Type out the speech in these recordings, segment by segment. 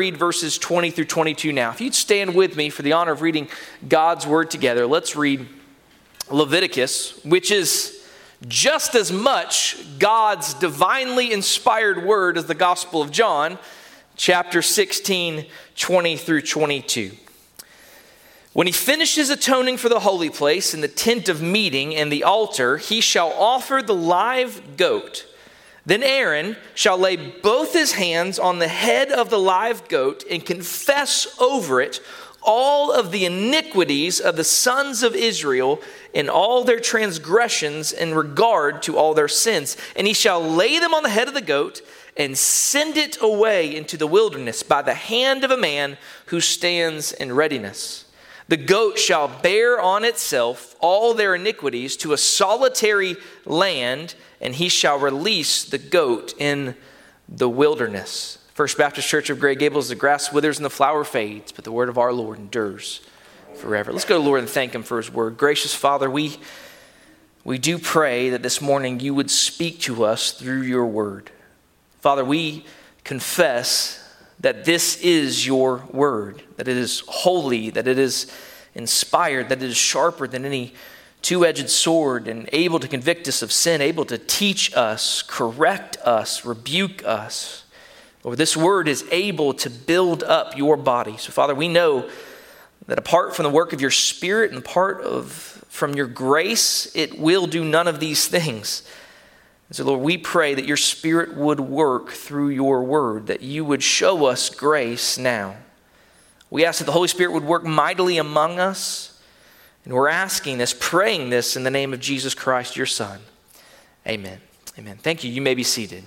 read verses 20 through 22 now. If you'd stand with me for the honor of reading God's word together, let's read Leviticus, which is just as much God's divinely inspired word as the Gospel of John, chapter 16, 20 through 22. When he finishes atoning for the holy place and the tent of meeting and the altar, he shall offer the live goat then Aaron shall lay both his hands on the head of the live goat and confess over it all of the iniquities of the sons of Israel and all their transgressions in regard to all their sins. And he shall lay them on the head of the goat and send it away into the wilderness by the hand of a man who stands in readiness. The goat shall bear on itself all their iniquities to a solitary land and he shall release the goat in the wilderness. First Baptist Church of Gray Gables, the grass withers and the flower fades, but the word of our Lord endures forever. Let's go to the Lord and thank him for his word. Gracious Father, we, we do pray that this morning you would speak to us through your word. Father, we confess that this is your word, that it is holy, that it is inspired, that it is sharper than any two edged sword and able to convict us of sin, able to teach us, correct us, rebuke us. Lord, this word is able to build up your body. So, Father, we know that apart from the work of your Spirit and part of from your grace, it will do none of these things. And so, Lord, we pray that your Spirit would work through your word, that you would show us grace now. We ask that the Holy Spirit would work mightily among us and we're asking this, praying this in the name of Jesus Christ, your Son. Amen. Amen. Thank you. You may be seated.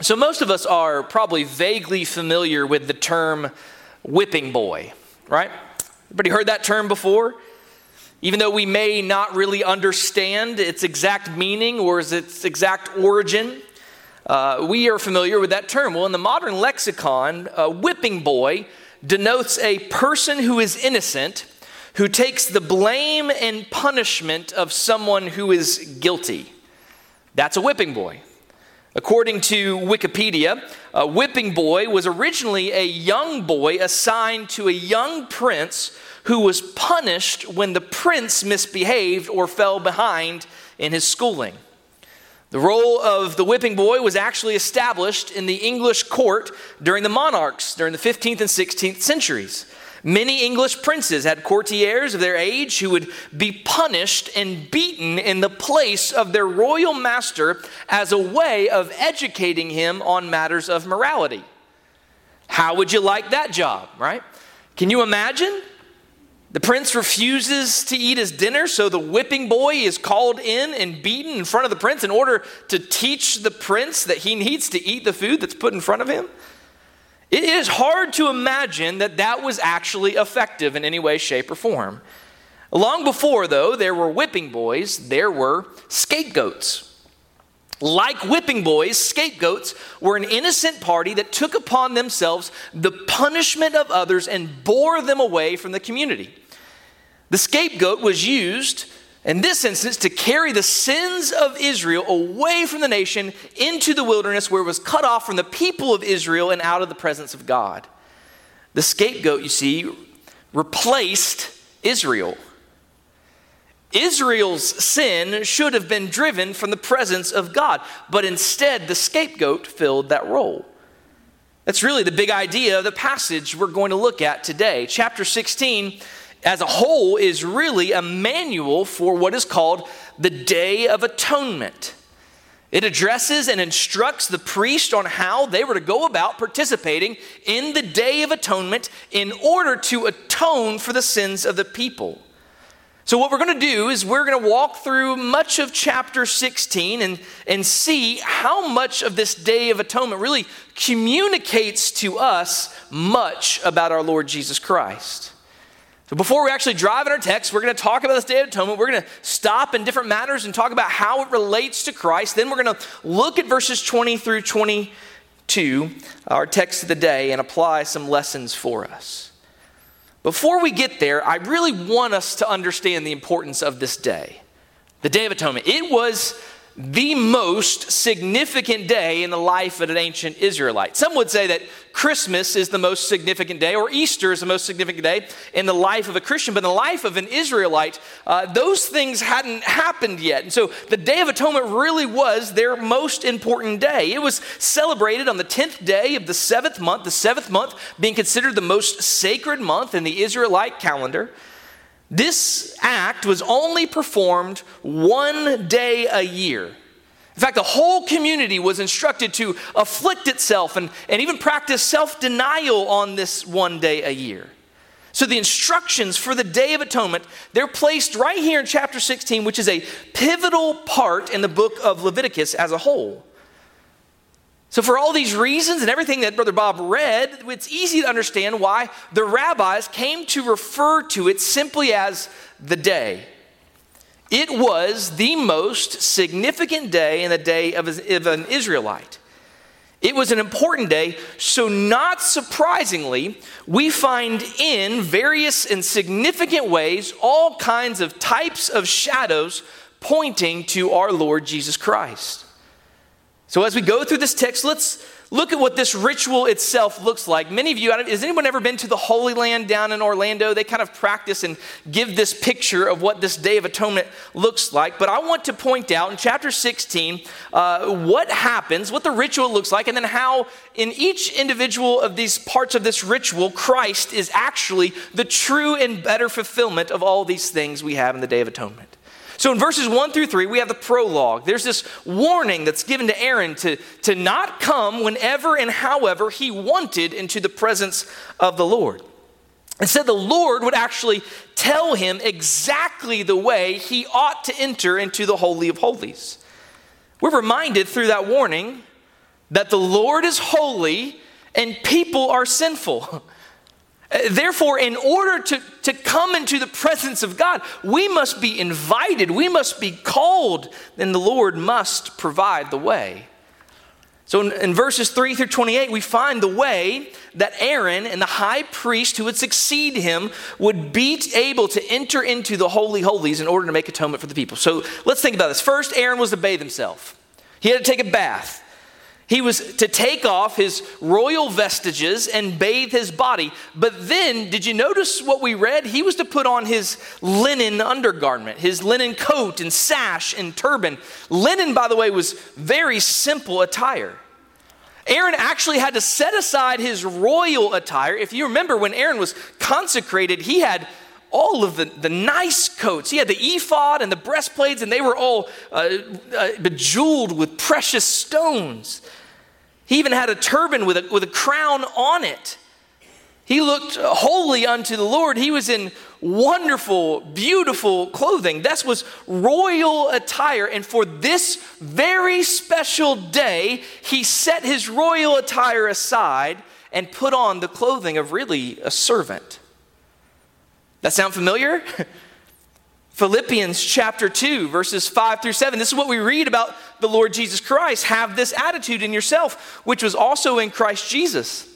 So, most of us are probably vaguely familiar with the term whipping boy, right? Everybody heard that term before? Even though we may not really understand its exact meaning or its exact origin, uh, we are familiar with that term. Well, in the modern lexicon, a whipping boy denotes a person who is innocent who takes the blame and punishment of someone who is guilty. That's a whipping boy. According to Wikipedia, a whipping boy was originally a young boy assigned to a young prince who was punished when the prince misbehaved or fell behind in his schooling. The role of the whipping boy was actually established in the English court during the monarchs during the 15th and 16th centuries. Many English princes had courtiers of their age who would be punished and beaten in the place of their royal master as a way of educating him on matters of morality. How would you like that job, right? Can you imagine? The prince refuses to eat his dinner, so the whipping boy is called in and beaten in front of the prince in order to teach the prince that he needs to eat the food that's put in front of him. It is hard to imagine that that was actually effective in any way, shape, or form. Long before, though, there were whipping boys, there were scapegoats. Like whipping boys, scapegoats were an innocent party that took upon themselves the punishment of others and bore them away from the community. The scapegoat was used in this instance to carry the sins of Israel away from the nation into the wilderness where it was cut off from the people of Israel and out of the presence of God. The scapegoat, you see, replaced Israel. Israel's sin should have been driven from the presence of God, but instead the scapegoat filled that role. That's really the big idea of the passage we're going to look at today. Chapter 16 as a whole is really a manual for what is called the Day of Atonement. It addresses and instructs the priest on how they were to go about participating in the Day of Atonement in order to atone for the sins of the people. So, what we're going to do is we're going to walk through much of chapter 16 and, and see how much of this Day of Atonement really communicates to us much about our Lord Jesus Christ. So before we actually drive in our text, we're going to talk about this Day of Atonement. We're going to stop in different matters and talk about how it relates to Christ. Then we're going to look at verses 20 through 22, our text of the day, and apply some lessons for us. Before we get there, I really want us to understand the importance of this day, the Day of Atonement. It was the most significant day in the life of an ancient Israelite. Some would say that Christmas is the most significant day, or Easter is the most significant day in the life of a Christian, but in the life of an Israelite, uh, those things hadn't happened yet. And so the Day of Atonement really was their most important day. It was celebrated on the 10th day of the seventh month, the seventh month being considered the most sacred month in the Israelite calendar. This act was only performed one day a year. In fact, the whole community was instructed to afflict itself and, and even practice self denial on this one day a year. So, the instructions for the Day of Atonement, they're placed right here in chapter 16, which is a pivotal part in the book of Leviticus as a whole. So, for all these reasons and everything that Brother Bob read, it's easy to understand why the rabbis came to refer to it simply as the day. It was the most significant day in the day of an Israelite. It was an important day, so not surprisingly, we find in various and significant ways all kinds of types of shadows pointing to our Lord Jesus Christ. So, as we go through this text, let's look at what this ritual itself looks like. Many of you, has anyone ever been to the Holy Land down in Orlando? They kind of practice and give this picture of what this Day of Atonement looks like. But I want to point out in chapter 16 uh, what happens, what the ritual looks like, and then how in each individual of these parts of this ritual, Christ is actually the true and better fulfillment of all these things we have in the Day of Atonement. So in verses 1 through 3, we have the prologue. There's this warning that's given to Aaron to, to not come whenever and however he wanted into the presence of the Lord. Instead, the Lord would actually tell him exactly the way he ought to enter into the Holy of Holies. We're reminded through that warning that the Lord is holy and people are sinful. Uh, therefore, in order to, to come into the presence of God, we must be invited, we must be called, and the Lord must provide the way. So in, in, verses 3 through 28, we find the way that Aaron and the high priest who would succeed him would be able to enter into the Holy Holies in order to make atonement for the people. So let's think about this. First, Aaron was to bathe himself, he had to take a bath. He was to take off his royal vestiges and bathe his body. But then, did you notice what we read? He was to put on his linen undergarment, his linen coat and sash and turban. Linen, by the way, was very simple attire. Aaron actually had to set aside his royal attire. If you remember, when Aaron was consecrated, he had all of the, the nice coats. He had the ephod and the breastplates, and they were all uh, uh, bejeweled with precious stones. He even had a turban with a, with a crown on it. He looked holy unto the Lord. He was in wonderful, beautiful clothing. This was royal attire. And for this very special day, he set his royal attire aside and put on the clothing of really a servant. That sound familiar? Philippians chapter 2, verses 5 through 7. This is what we read about the Lord Jesus Christ. Have this attitude in yourself, which was also in Christ Jesus,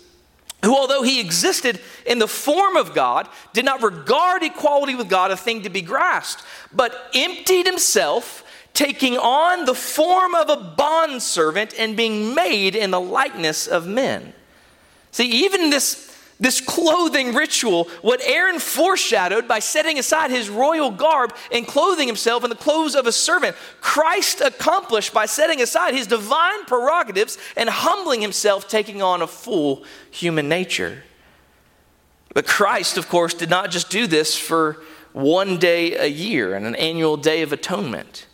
who, although he existed in the form of God, did not regard equality with God a thing to be grasped, but emptied himself, taking on the form of a bondservant and being made in the likeness of men. See, even this this clothing ritual, what Aaron foreshadowed by setting aside his royal garb and clothing himself in the clothes of a servant, Christ accomplished by setting aside his divine prerogatives and humbling himself, taking on a full human nature. But Christ, of course, did not just do this for one day a year and an annual day of atonement.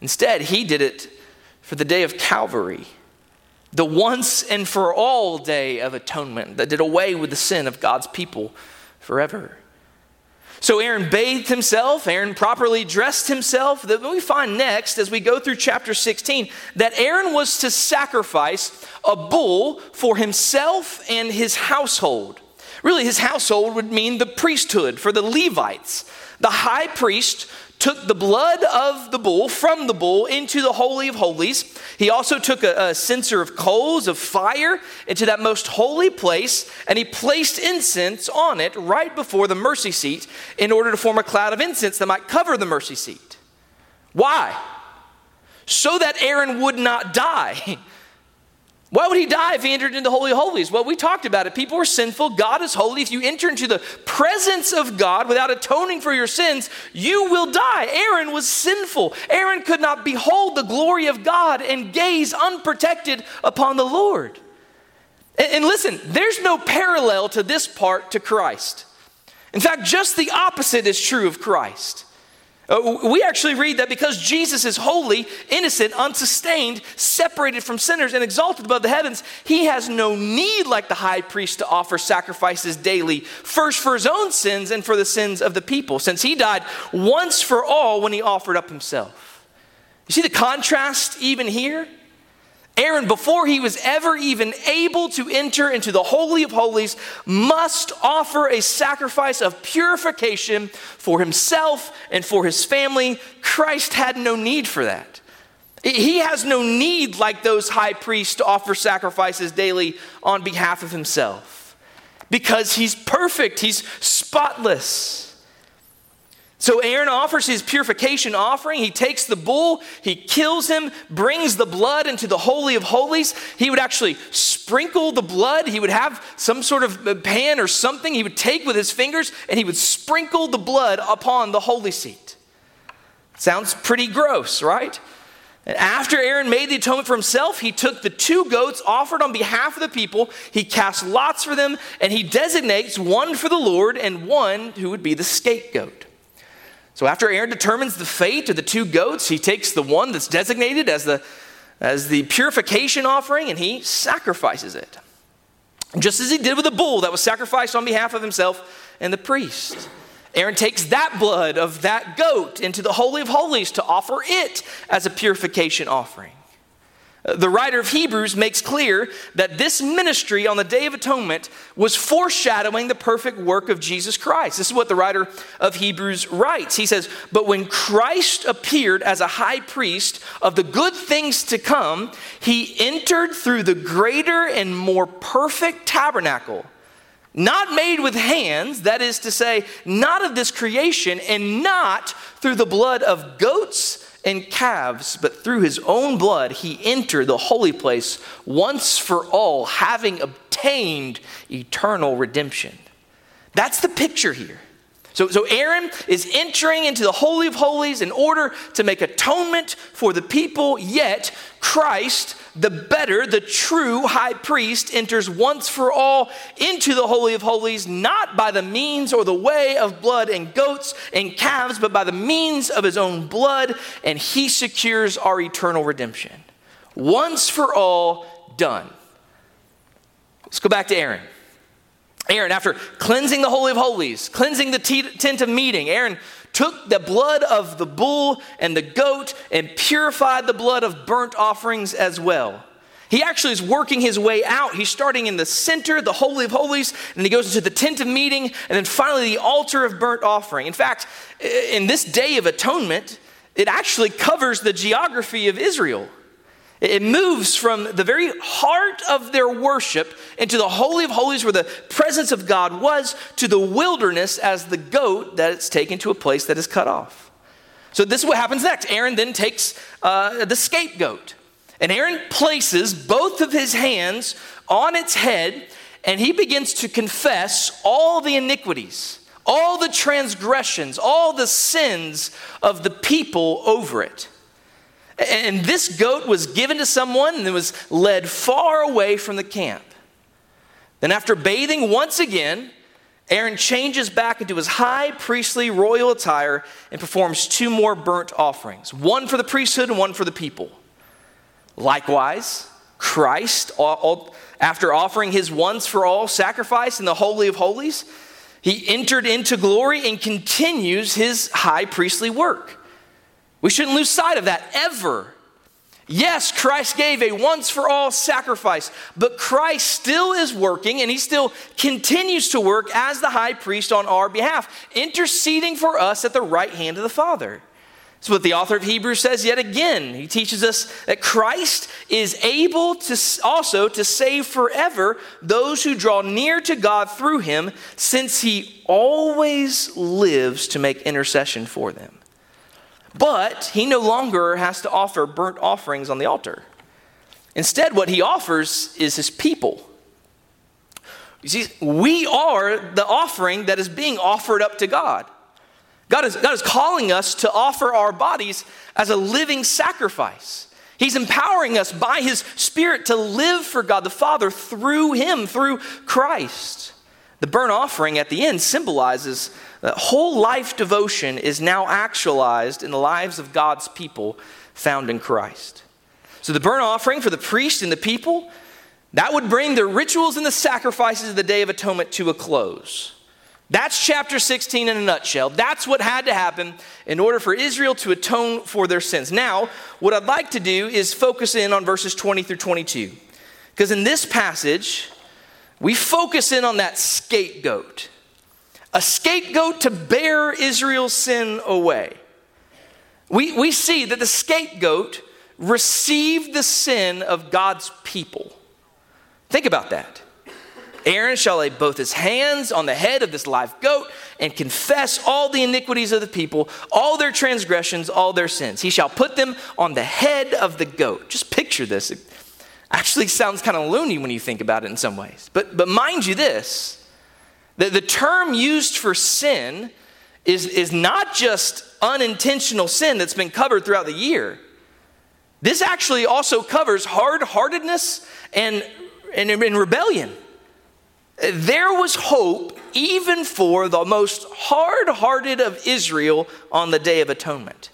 Instead, he did it for the day of Calvary the once and for all day of atonement that did away with the sin of God's people forever. So Aaron bathed himself, Aaron properly dressed himself. Then we find next, as we go through chapter 16, that Aaron was to sacrifice a bull for himself and his household. Really, his household would mean the priesthood for the Levites. The high priest took the blood of the bull from the bull into the Holy of Holies. He also took a, a, censer of coals of fire into that most holy place, and he placed incense on it right before the mercy seat in order to form a cloud of incense that might cover the mercy seat. Why? so that Aaron would not die. Why would he die if he entered into the Holy Holies? Well, we talked about it. People are sinful. God is holy. If you enter into the presence of God without atoning for your sins, you will die. Aaron was sinful. Aaron could not behold the glory of God and gaze unprotected upon the Lord. And, and listen, there's no parallel to this part to Christ. In fact, just the opposite is true of Christ. Uh, we actually read that because Jesus is holy, innocent, unsustained, separated from sinners, and exalted above the heavens, he has no need, like the high priest, to offer sacrifices daily, first for his own sins and for the sins of the people, since he died once for all when he offered up himself. You see the contrast even here? Aaron, before he was ever even able to enter into the Holy of Holies, must offer a sacrifice of purification for himself and for his family. Christ had no need for that. He has no need, like those high priests, to offer sacrifices daily on behalf of himself because he's perfect, he's spotless. So Aaron offers his purification offering. He takes the bull, he kills him, brings the blood into the Holy of Holies. He would actually sprinkle the blood. He would have some sort of pan or something he would take with his fingers and he would sprinkle the blood upon the holy seat. Sounds pretty gross, right? After Aaron made the atonement for himself, he took the two goats offered on behalf of the people, he cast lots for them, and he designates one for the Lord and one who would be the scapegoat. So after Aaron determines the fate of the two goats, he takes the one that's designated as the, as the purification offering and he sacrifices it. Just as he did with the bull that was sacrificed on behalf of himself and the priest. Aaron takes that blood of that goat into the Holy of Holies to offer it as a purification offering. The writer of Hebrews makes clear that this ministry on the Day of Atonement was foreshadowing the perfect work of Jesus Christ. This is what the writer of Hebrews writes. He says, But when Christ appeared as a high priest of the good things to come, he entered through the greater and more perfect tabernacle, not made with hands, that is to say, not of this creation, and not through the blood of goats and calves, but through his own blood he entered the holy place once for all, having obtained eternal redemption. That's the picture here. So, so Aaron is entering into the Holy of Holies in order to make atonement for the people, yet Christ the better, the true high priest enters once for all into the Holy of Holies, not by the means or the way of blood and goats and calves, but by the means of his own blood, and he secures our eternal redemption. Once for all, done. Let's go back to Aaron. Aaron, after cleansing the Holy of Holies, cleansing the tent of meeting, Aaron took the blood of the bull and the goat and purified the blood of burnt offerings as well. He actually is working his way out. He's starting in the center, the Holy of Holies, and he goes into the tent of meeting, and then finally the altar of burnt offering. In fact, in this day of atonement, it actually covers the geography of Israel. It moves from the very heart of their worship into the Holy of Holies where the presence of God was to the wilderness as the goat that it's taken to a place that is cut off. So, this is what happens next. Aaron then takes uh, the scapegoat, and Aaron places both of his hands on its head, and he begins to confess all the iniquities, all the transgressions, all the sins of the people over it. And this goat was given to someone and was led far away from the camp. Then, after bathing once again, Aaron changes back into his high priestly royal attire and performs two more burnt offerings one for the priesthood and one for the people. Likewise, Christ, after offering his once for all sacrifice in the Holy of Holies, he entered into glory and continues his high priestly work. We shouldn't lose sight of that ever. Yes, Christ gave a once for all sacrifice, but Christ still is working and he still continues to work as the high priest on our behalf, interceding for us at the right hand of the Father. That's what the author of Hebrews says yet again. He teaches us that Christ is able to also to save forever those who draw near to God through him, since he always lives to make intercession for them. But he no longer has to offer burnt offerings on the altar. Instead, what he offers is his people. You see, we are the offering that is being offered up to God. God is, God is calling us to offer our bodies as a living sacrifice. He's empowering us by His Spirit to live for God the Father through Him, through Christ. The burnt offering at the end symbolizes that whole life devotion is now actualized in the lives of God's people found in Christ. So the burnt offering for the priest and the people, that would bring the rituals and the sacrifices of the Day of Atonement to a close. That's chapter 16 in a nutshell. That's what had to happen in order for Israel to atone for their sins. Now, what I'd like to do is focus in on verses 20 through 22. Because in this passage, we focus in on that scapegoat. A scapegoat to bear Israel's sin away. We, we see that the scapegoat received the sin of God's people. Think about that. Aaron shall lay both his hands on the head of this live goat and confess all the iniquities of the people, all their transgressions, all their sins. He shall put them on the head of the goat. Just picture this. Actually sounds kind of loony when you think about it in some ways. But, but mind you, this that the term used for sin is, is not just unintentional sin that's been covered throughout the year. This actually also covers hard heartedness and, and, and rebellion there was hope even for the most hard hearted of Israel on the Day of Atonement.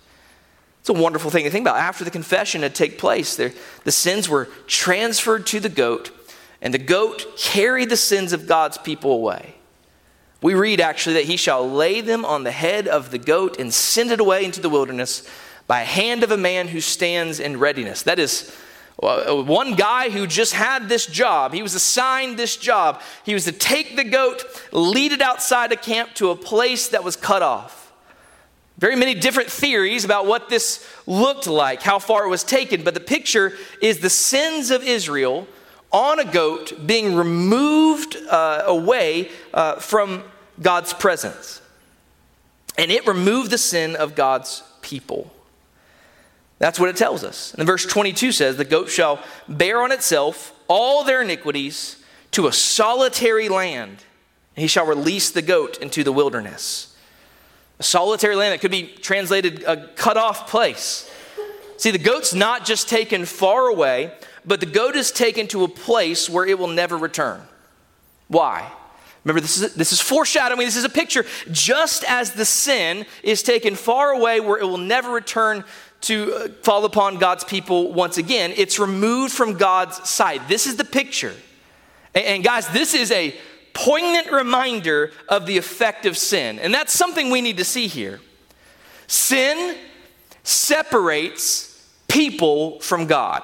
It's a wonderful thing to think about. After the confession had taken place, the sins were transferred to the goat, and the goat carried the sins of God's people away. We read actually that he shall lay them on the head of the goat and send it away into the wilderness by hand of a man who stands in readiness. That is uh, one guy who just had this job, he was assigned this job. He was to take the goat, lead it outside a camp to a place that was cut off. Very many different theories about what this looked like, how far it was taken, but the picture is the sins of Israel on a goat being removed uh, away uh, from God's presence. And it removed the sin of God's people. That's what it tells us. And verse 22 says, The goat shall bear on itself all their iniquities to a solitary land, and he shall release the goat into the wilderness. Solitary land that could be translated a cut off place. See, the goat's not just taken far away, but the goat is taken to a place where it will never return. Why? Remember, this is, this is foreshadowing, this is a picture. Just as the sin is taken far away where it will never return to uh, fall upon God's people once again. It's removed from God's sight. This is the picture. And, and guys, this is a poignant reminder of the effect of sin. And that's something we need to see here. Sin separates people from God.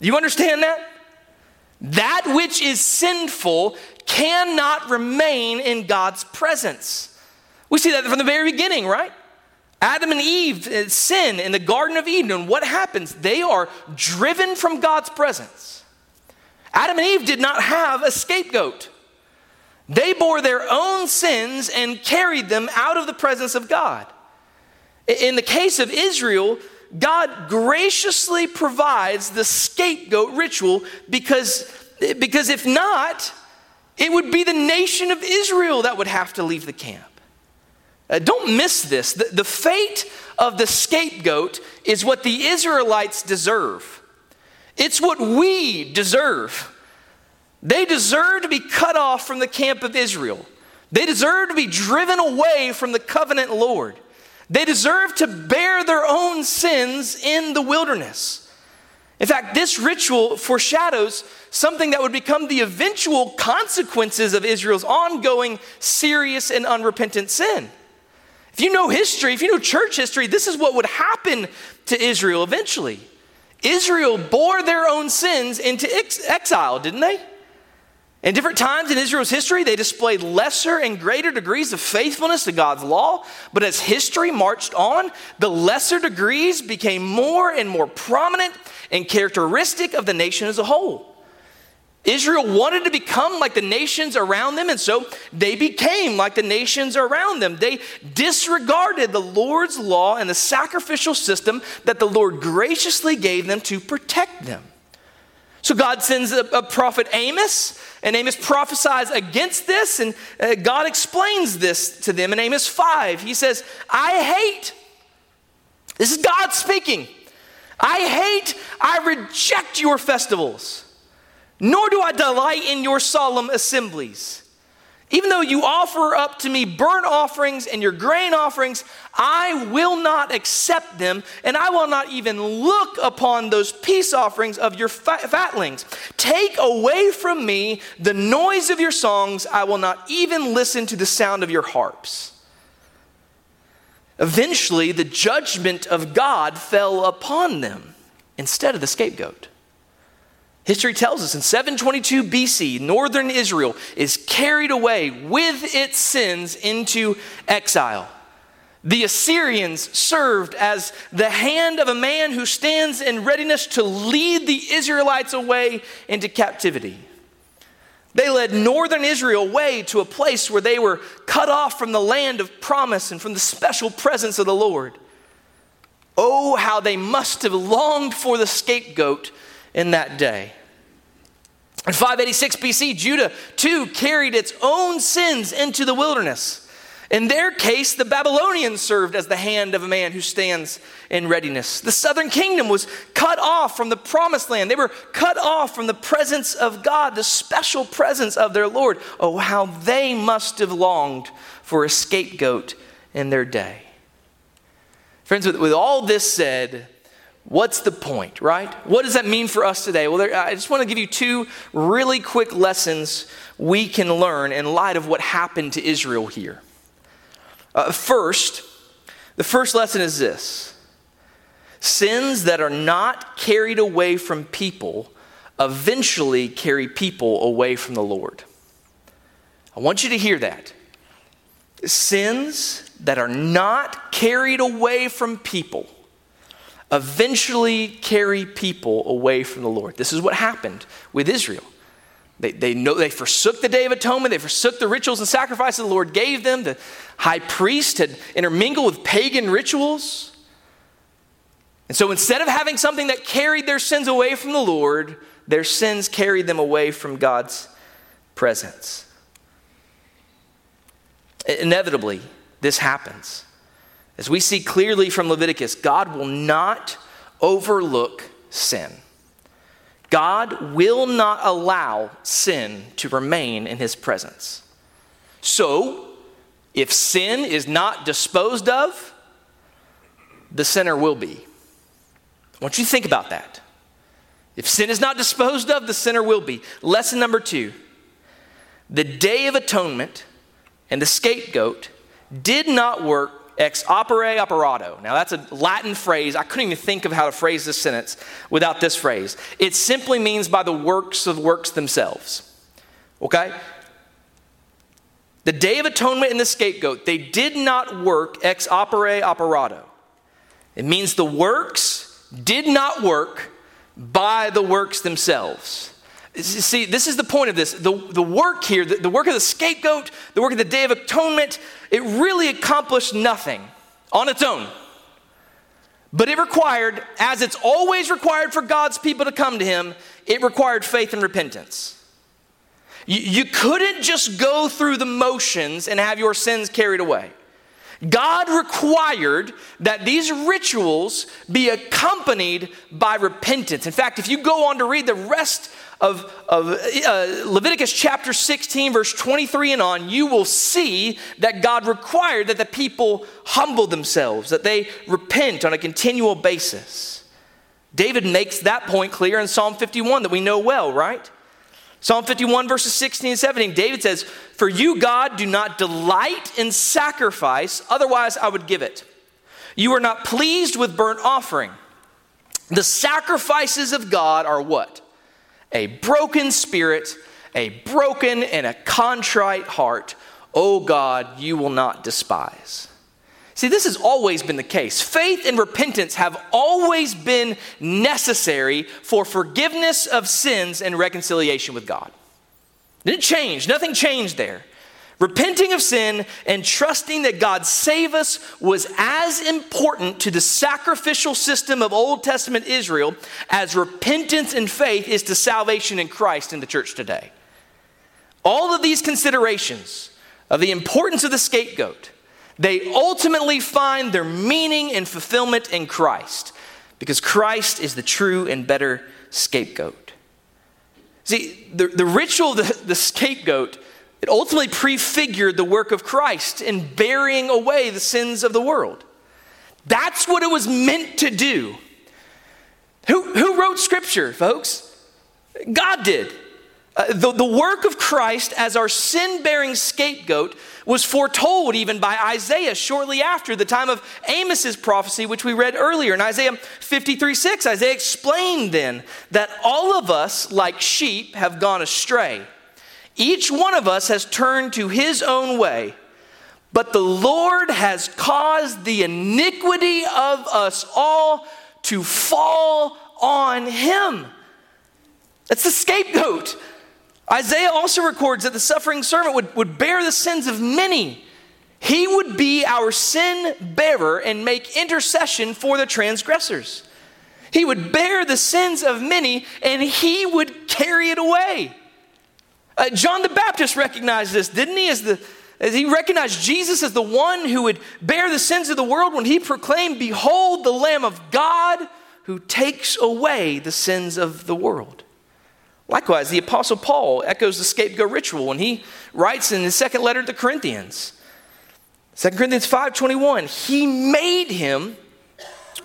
You understand that? That which is sinful cannot remain in God's presence. We see that from the very beginning, right? Adam and Eve uh, sin in the Garden of Eden, and what happens? They are driven from God's presence. Adam and Eve did not have a scapegoat. They bore their own sins and carried them out of the presence of God. In the case of Israel, God graciously provides the scapegoat ritual because, because if not, it would be the nation of Israel that would have to leave the camp. Uh, don't miss this. The, the fate of the scapegoat is what the Israelites deserve, it's what we deserve. They deserve to be cut off from the camp of Israel. They deserve to be driven away from the covenant Lord. They deserve to bear their own sins in the wilderness. In fact, this ritual foreshadows something that would become the eventual consequences of Israel's ongoing, serious, and unrepentant sin. If you know history, if you know church history, this is what would happen to Israel eventually. Israel bore their own sins into ex- exile, didn't they? In different times in Israel's history, they displayed lesser and greater degrees of faithfulness to God's law. But as history marched on, the lesser degrees became more and more prominent and characteristic of the nation as a whole. Israel wanted to become like the nations around them, and so they became like the nations around them. They disregarded the Lord's law and the sacrificial system that the Lord graciously gave them to protect them. So God sends a, a prophet Amos, and Amos prophesies against this, and uh, God explains this to them in Amos 5. He says, I hate, this is God speaking, I hate, I reject your festivals nor do I delight in your solemn assemblies. Even though you offer up to me burnt offerings and your grain offerings, I will not accept them, and I will not even look upon those peace offerings of your fatlings. Take away from me the noise of your songs, I will not even listen to the sound of your harps. Eventually, the judgment of God fell upon them instead of the scapegoat. History tells us in 722 BC, northern Israel is carried away with its sins into exile. The Assyrians served as the hand of a man who stands in readiness to lead the Israelites away into captivity. They led northern Israel away to a place where they were cut off from the land of promise and from the special presence of the Lord. Oh, how they must have longed for the scapegoat in that day. In 586 BC, Judah too carried its own sins into the wilderness. In their case, the Babylonians served as the hand of a man who stands in readiness. The southern kingdom was cut off from the promised land. They were cut off from the presence of God, the special presence of their Lord. Oh, how they must have longed for a scapegoat in their day. Friends, with, with all this said, What's the point, right? What does that mean for us today? Well, there, I just want to give you two really quick lessons we can learn in light of what happened to Israel here. Uh, first, the first lesson is this sins that are not carried away from people eventually carry people away from the Lord. I want you to hear that. Sins that are not carried away from people eventually carry people away from the Lord. This is what happened with Israel. They, they, know, they forsook the Day of Atonement. They forsook the rituals and sacrifices the Lord gave them. The high priest had intermingled with pagan rituals. And so instead of having something that carried their sins away from the Lord, their sins carried them away from God's presence. Inevitably, this happens. As we see clearly from Leviticus, God will not overlook sin. God will not allow sin to remain in his presence. So, if sin is not disposed of, the sinner will be. I want you to think about that. If sin is not disposed of, the sinner will be. Lesson number two the Day of Atonement and the scapegoat did not work ex opere operato. Now, that's a Latin phrase. I couldn't even think of how to phrase this sentence without this phrase. It simply means by the works of works themselves. Okay? The Day of Atonement and the scapegoat, they did not work ex opere operato. It means the works did not work by the works themselves. See, this is the point of this. The, the work here, the, the work of the scapegoat, the work of the Day of Atonement, it really accomplished nothing on its own. But it required, as it's always required for God's people to come to Him, it required faith and repentance. You, couldn't just go through the motions and have your sins carried away. God required that these rituals be accompanied by repentance. In fact, if you go on to read the rest of, of uh, Leviticus chapter 16, verse 23 and on, you will see that God required that the people humble themselves, that they repent on a continual basis. David makes that point clear in Psalm 51 that we know well, right? Psalm 51, verses 16 and 17, David says, For you, God, do not delight in sacrifice, otherwise I would give it. You are not pleased with burnt offering. The sacrifices of God are what? A broken spirit, a broken and a contrite heart, O God, you will not despise. See, this has always been the case. Faith and repentance have always been necessary for forgiveness of sins and reconciliation with God. It didn't change, nothing changed there. Repenting of sin and trusting that God save us was as important to the sacrificial system of Old Testament Israel as repentance and faith is to salvation in Christ in the church today. All of these considerations of the importance of the scapegoat, they ultimately find their meaning and fulfillment in Christ because Christ is the true and better scapegoat. See, the, the ritual, the, the scapegoat, it ultimately prefigured the work of Christ in bearing away the sins of the world. That's what it was meant to do. Who, who wrote scripture, folks? God did. Uh, the, the work of Christ as our sin bearing scapegoat was foretold even by Isaiah shortly after the time of Amos's prophecy, which we read earlier in Isaiah 53 6. Isaiah explained then that all of us, like sheep, have gone astray. Each one of us has turned to his own way, but the Lord has caused the iniquity of us all to fall on him. That's the scapegoat. Isaiah also records that the suffering servant would, would bear the sins of many. He would be our sin bearer and make intercession for the transgressors. He would bear the sins of many and he would carry it away. Uh, John the Baptist recognized this, didn't he? As, the, as he recognized Jesus as the one who would bear the sins of the world when he proclaimed, Behold, the Lamb of God who takes away the sins of the world. Likewise, the Apostle Paul echoes the scapegoat ritual when he writes in his second letter to the Corinthians. 2 Corinthians 5:21, he made him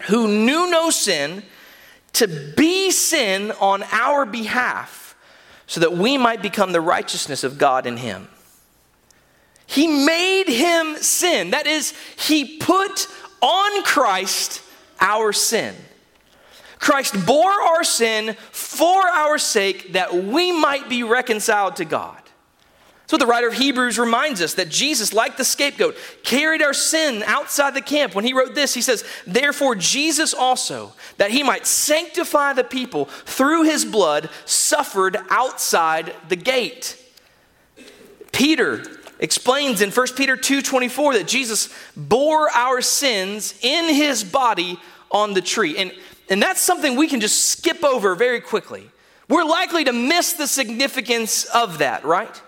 who knew no sin to be sin on our behalf so that we might become the righteousness of God in him. He made him sin. That is, he put on Christ our sin. Christ bore our sin for our sake that we might be reconciled to God. So the writer of Hebrews reminds us that Jesus, like the scapegoat, carried our sin outside the camp. When he wrote this, he says, Therefore, Jesus also, that he might sanctify the people through his blood, suffered outside the gate. Peter explains in 1 Peter 2:24 that Jesus bore our sins in his body on the tree. And, and that's something we can just skip over very quickly. We're likely to miss the significance of that, right?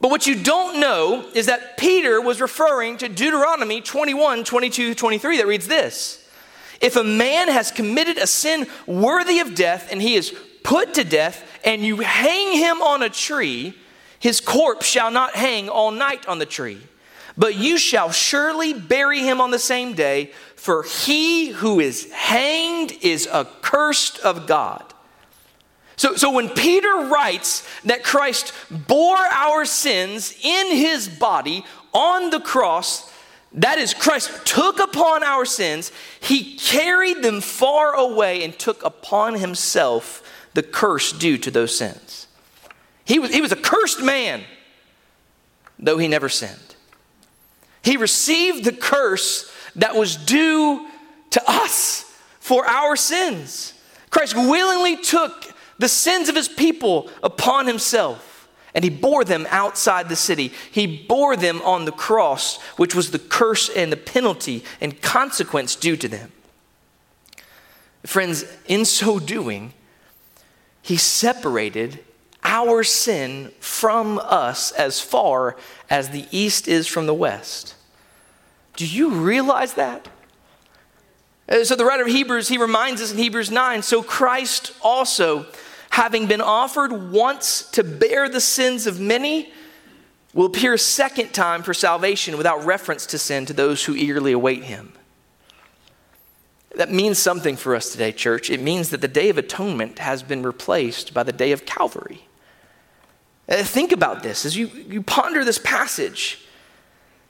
But what you don't know is that Peter was referring to Deuteronomy 21, 22, 23 that reads this If a man has committed a sin worthy of death and he is put to death, and you hang him on a tree, his corpse shall not hang all night on the tree. But you shall surely bury him on the same day, for he who is hanged is accursed of God. So, so when Peter writes that Christ bore our sins in his body on the cross, that is, Christ took upon our sins, he carried them far away and took upon himself the curse due to those sins. He was, he was a cursed man, though he never sinned. He received the curse that was due to us for our sins. Christ willingly took the sins of his people upon himself, and he bore them outside the city. He bore them on the cross, which was the curse and the penalty and consequence due to them. Friends, in so doing, he separated our sin from us as far as the east is from the west. Do you realize that? Uh, so the writer of Hebrews, he reminds us in Hebrews 9, so Christ also having been offered once to bear the sins of many, will appear a second time for salvation without reference to sin to those who eagerly await him. That means something for us today, church. It means that the Day of Atonement has been replaced by the Day of Calvary. Uh, think about this as you, you ponder this passage.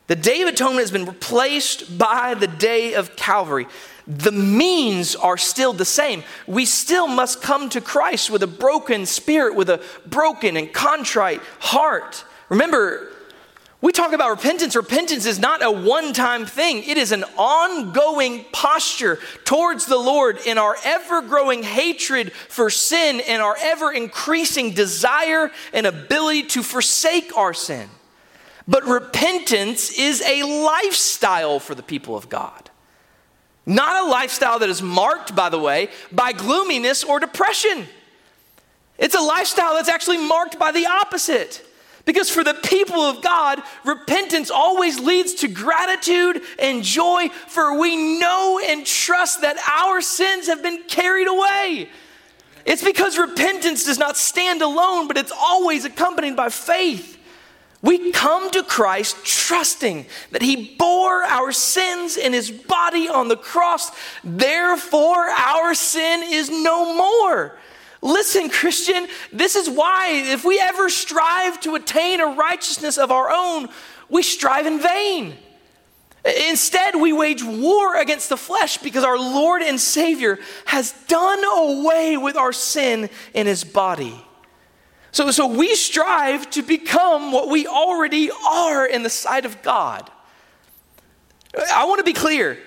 The Day of Atonement has been replaced by the Day of Calvary the means are still the same. We still must come to Christ with a broken spirit, with a broken and contrite heart. Remember, we talk about repentance. Repentance is not a one time thing, it is an ongoing posture towards the Lord in our ever growing hatred for sin and our ever increasing desire and ability to forsake our sin. But repentance is a lifestyle for the people of God. Not a lifestyle that is marked, by the way, by gloominess or depression. It's a lifestyle that's actually marked by the opposite. Because for the people of God, repentance always leads to gratitude and joy, for we know and trust that our sins have been carried away. It's because repentance does not stand alone, but it's always accompanied by faith. We come to Christ trusting that He bore our sins in His body on the cross. Therefore, our sin is no more. Listen, Christian, this is why if we ever strive to attain a righteousness of our own, we strive in vain. Instead, we wage war against the flesh because our Lord and Savior has done away with our sin in His body. So, so we strive to become what we already are in the sight of God. I want to be clear.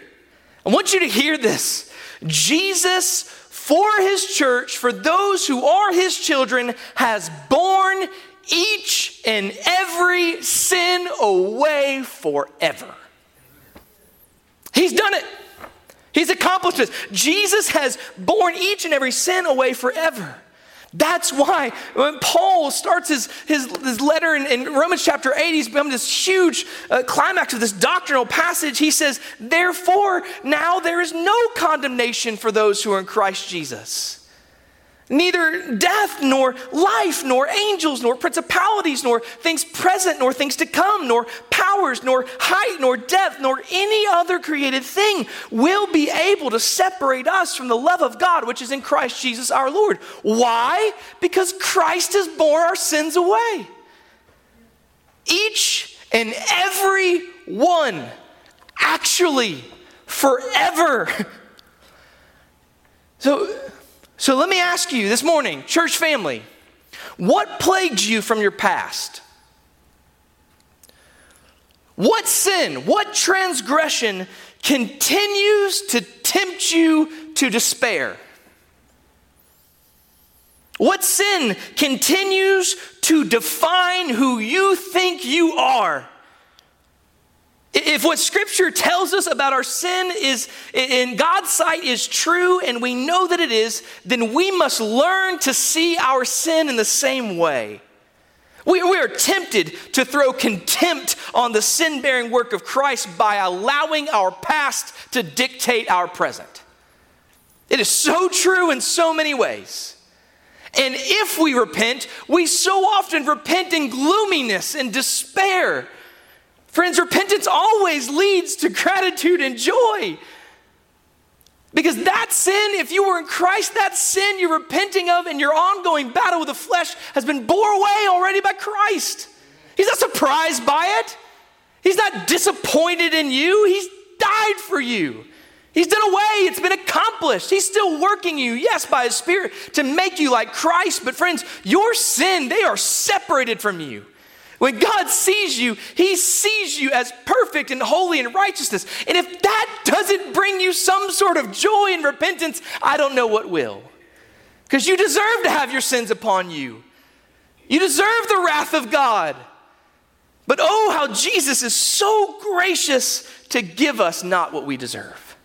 I want you to hear this. Jesus, for his church, for those who are his children, has borne each and every sin away forever. He's done it. He's accomplished this. Jesus has borne each and every sin away forever. That's why when Paul starts his, his, his letter in, in, Romans chapter 8, he's become this huge uh, climax of this doctrinal passage. He says, Therefore, now there is no condemnation for those who are in Christ Jesus. Neither death, nor life, nor angels, nor principalities, nor things present, nor things to come, nor powers, nor height, nor depth, nor any other created thing will be able to separate us from the love of God which is in Christ Jesus our Lord. Why? Because Christ has borne our sins away. Each and every one, actually, forever. So, so let me ask you this morning, church family, what plagues you from your past? What sin, what transgression continues to tempt you to despair? What sin continues to define who you think you are? If what Scripture tells us about our sin is in God's sight is true and we know that it is, then we must learn to see our sin in the same way. We, we are tempted to throw contempt on the sin bearing work of Christ by allowing our past to dictate our present. It is so true in so many ways. And if we repent, we so often repent in gloominess and despair Friends, repentance always leads to gratitude and joy. Because that sin, if you were in Christ, that sin you're repenting of in your ongoing battle with the flesh has been bore away already by Christ. He's not surprised by it. He's not disappointed in you. He's died for you. He's done away. It's been accomplished. He's still working you, yes, by His Spirit to make you like Christ. But, friends, your sin, they are separated from you. When God sees you, He sees you as perfect and holy and righteousness. And if that doesn't bring you some sort of joy and repentance, I don't know what will. Because you deserve to have your sins upon you, you deserve the wrath of God. But oh, how Jesus is so gracious to give us not what we deserve.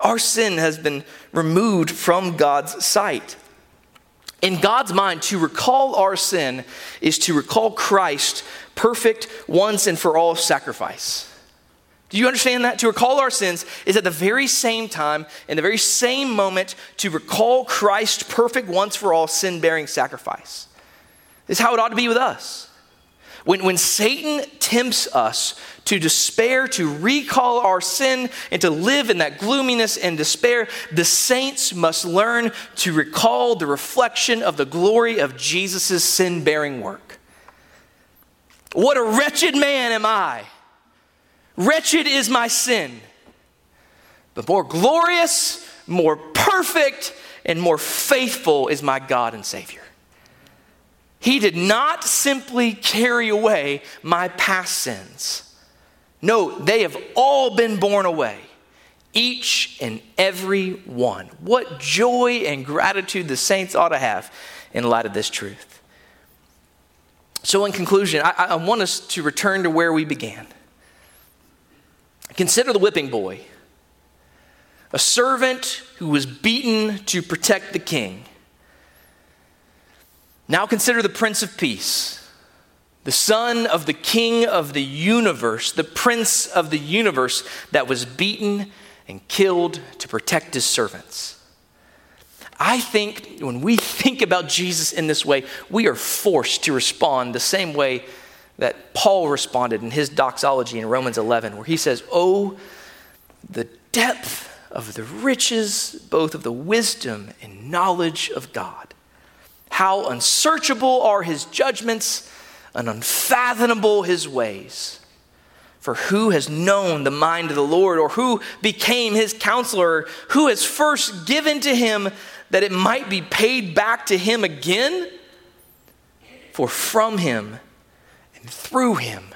Our sin has been removed from God's sight. In God's mind, to recall our sin is to recall Christ perfect once and for all sacrifice. Do you understand that? To recall our sins is at the very same time, in the very same moment, to recall Christ's perfect once for all sin bearing sacrifice. This is how it ought to be with us. When, when Satan tempts us to despair, to recall our sin, and to live in that gloominess and despair, the saints must learn to recall the reflection of the glory of Jesus' sin bearing work. What a wretched man am I! Wretched is my sin. But more glorious, more perfect, and more faithful is my God and Savior. He did not simply carry away my past sins. No, they have all been borne away, each and every one. What joy and gratitude the saints ought to have in light of this truth. So, in conclusion, I, I want us to return to where we began. Consider the whipping boy, a servant who was beaten to protect the king. Now consider the Prince of Peace, the son of the King of the universe, the Prince of the universe that was beaten and killed to protect his servants. I think when we think about Jesus in this way, we are forced to respond the same way that Paul responded in his doxology in Romans 11, where he says, Oh, the depth of the riches, both of the wisdom and knowledge of God. How unsearchable are his judgments and unfathomable his ways. For who has known the mind of the Lord, or who became his counselor, who has first given to him that it might be paid back to him again? For from him and through him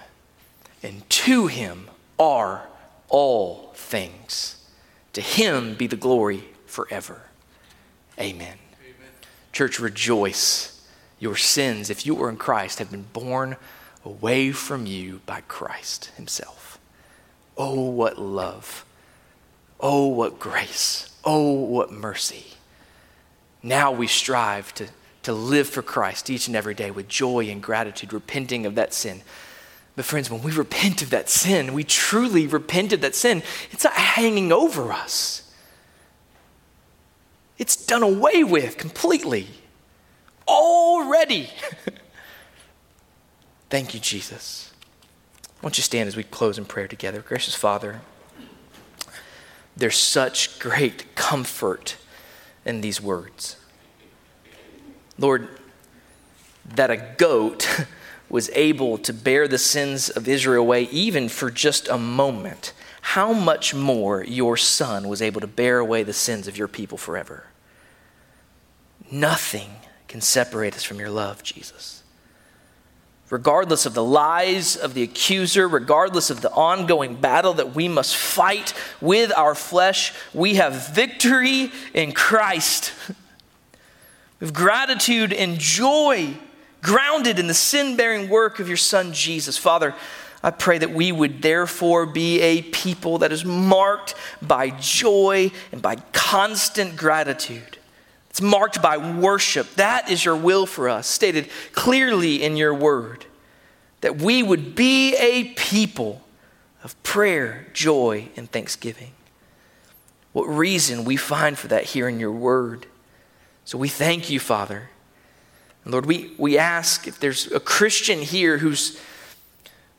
and to him are all things. To him be the glory forever. Amen. Church, rejoice. Your sins, if you were in Christ, have been borne away from you by Christ Himself. Oh, what love. Oh, what grace. Oh, what mercy. Now we strive to, to live for Christ each and every day with joy and gratitude, repenting of that sin. But, friends, when we repent of that sin, we truly repent of that sin, it's not hanging over us. It's done away with completely. Already. Thank you, Jesus. Why don't you stand as we close in prayer together? Gracious Father, there's such great comfort in these words. Lord, that a goat was able to bear the sins of Israel away even for just a moment, how much more your Son was able to bear away the sins of your people forever? Nothing can separate us from your love, Jesus. Regardless of the lies of the accuser, regardless of the ongoing battle that we must fight with our flesh, we have victory in Christ. With gratitude and joy grounded in the sin bearing work of your Son, Jesus. Father, I pray that we would therefore be a people that is marked by joy and by constant gratitude. It's marked by worship. That is your will for us, stated clearly in your word. That we would be a people of prayer, joy, and thanksgiving. What reason we find for that here in your word. So we thank you, Father. And Lord, we, we ask if there's a Christian here who's,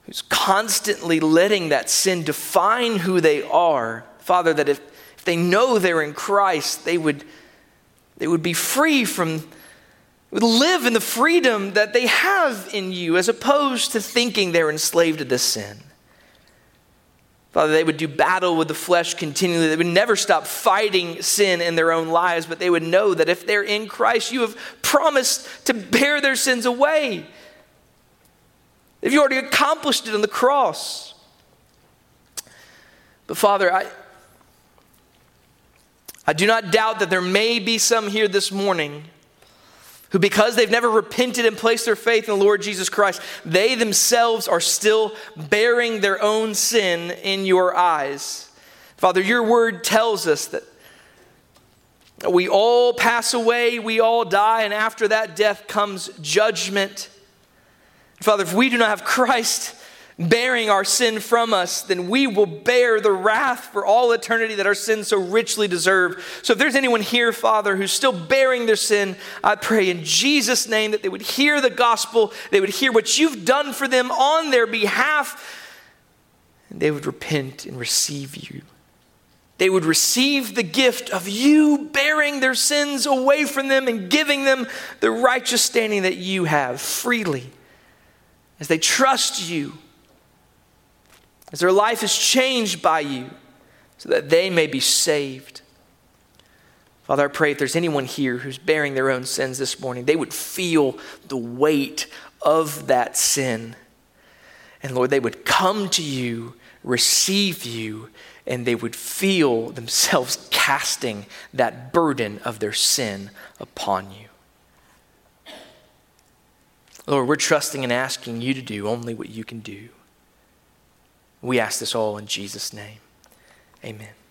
who's constantly letting that sin define who they are, Father, that if, if they know they're in Christ, they would they would be free from, would live in the freedom that they have in you, as opposed to thinking they're enslaved to this sin. Father, they would do battle with the flesh continually. They would never stop fighting sin in their own lives, but they would know that if they're in Christ, you have promised to bear their sins away. If you already accomplished it on the cross. But Father, I, I do not doubt that there may be some here this morning who, because they've never repented and placed their faith in the Lord Jesus Christ, they themselves are still bearing their own sin in your eyes. Father, your word tells us that we all pass away, we all die, and after that death comes judgment. Father, if we do not have Christ, bearing our sin from us, then we will bear the wrath for all eternity that our sins so richly deserve. So if there's anyone here, Father, who's still bearing their sin, I pray in Jesus' name that they would hear the gospel, they would hear what you've done for them on their behalf, and they would repent and receive you. They would receive the gift of you bearing their sins away from them and giving them the righteous standing that you have freely as they trust you as their life is changed by you, so that they may be saved. Father, I pray if there's anyone here who's bearing their own sins this morning, they would feel the weight of that sin. And Lord, they would come to you, receive you, and they would feel themselves casting that burden of their sin upon you. Lord, we're trusting and asking you to do only what you can do. We ask this all in Jesus' name. Amen.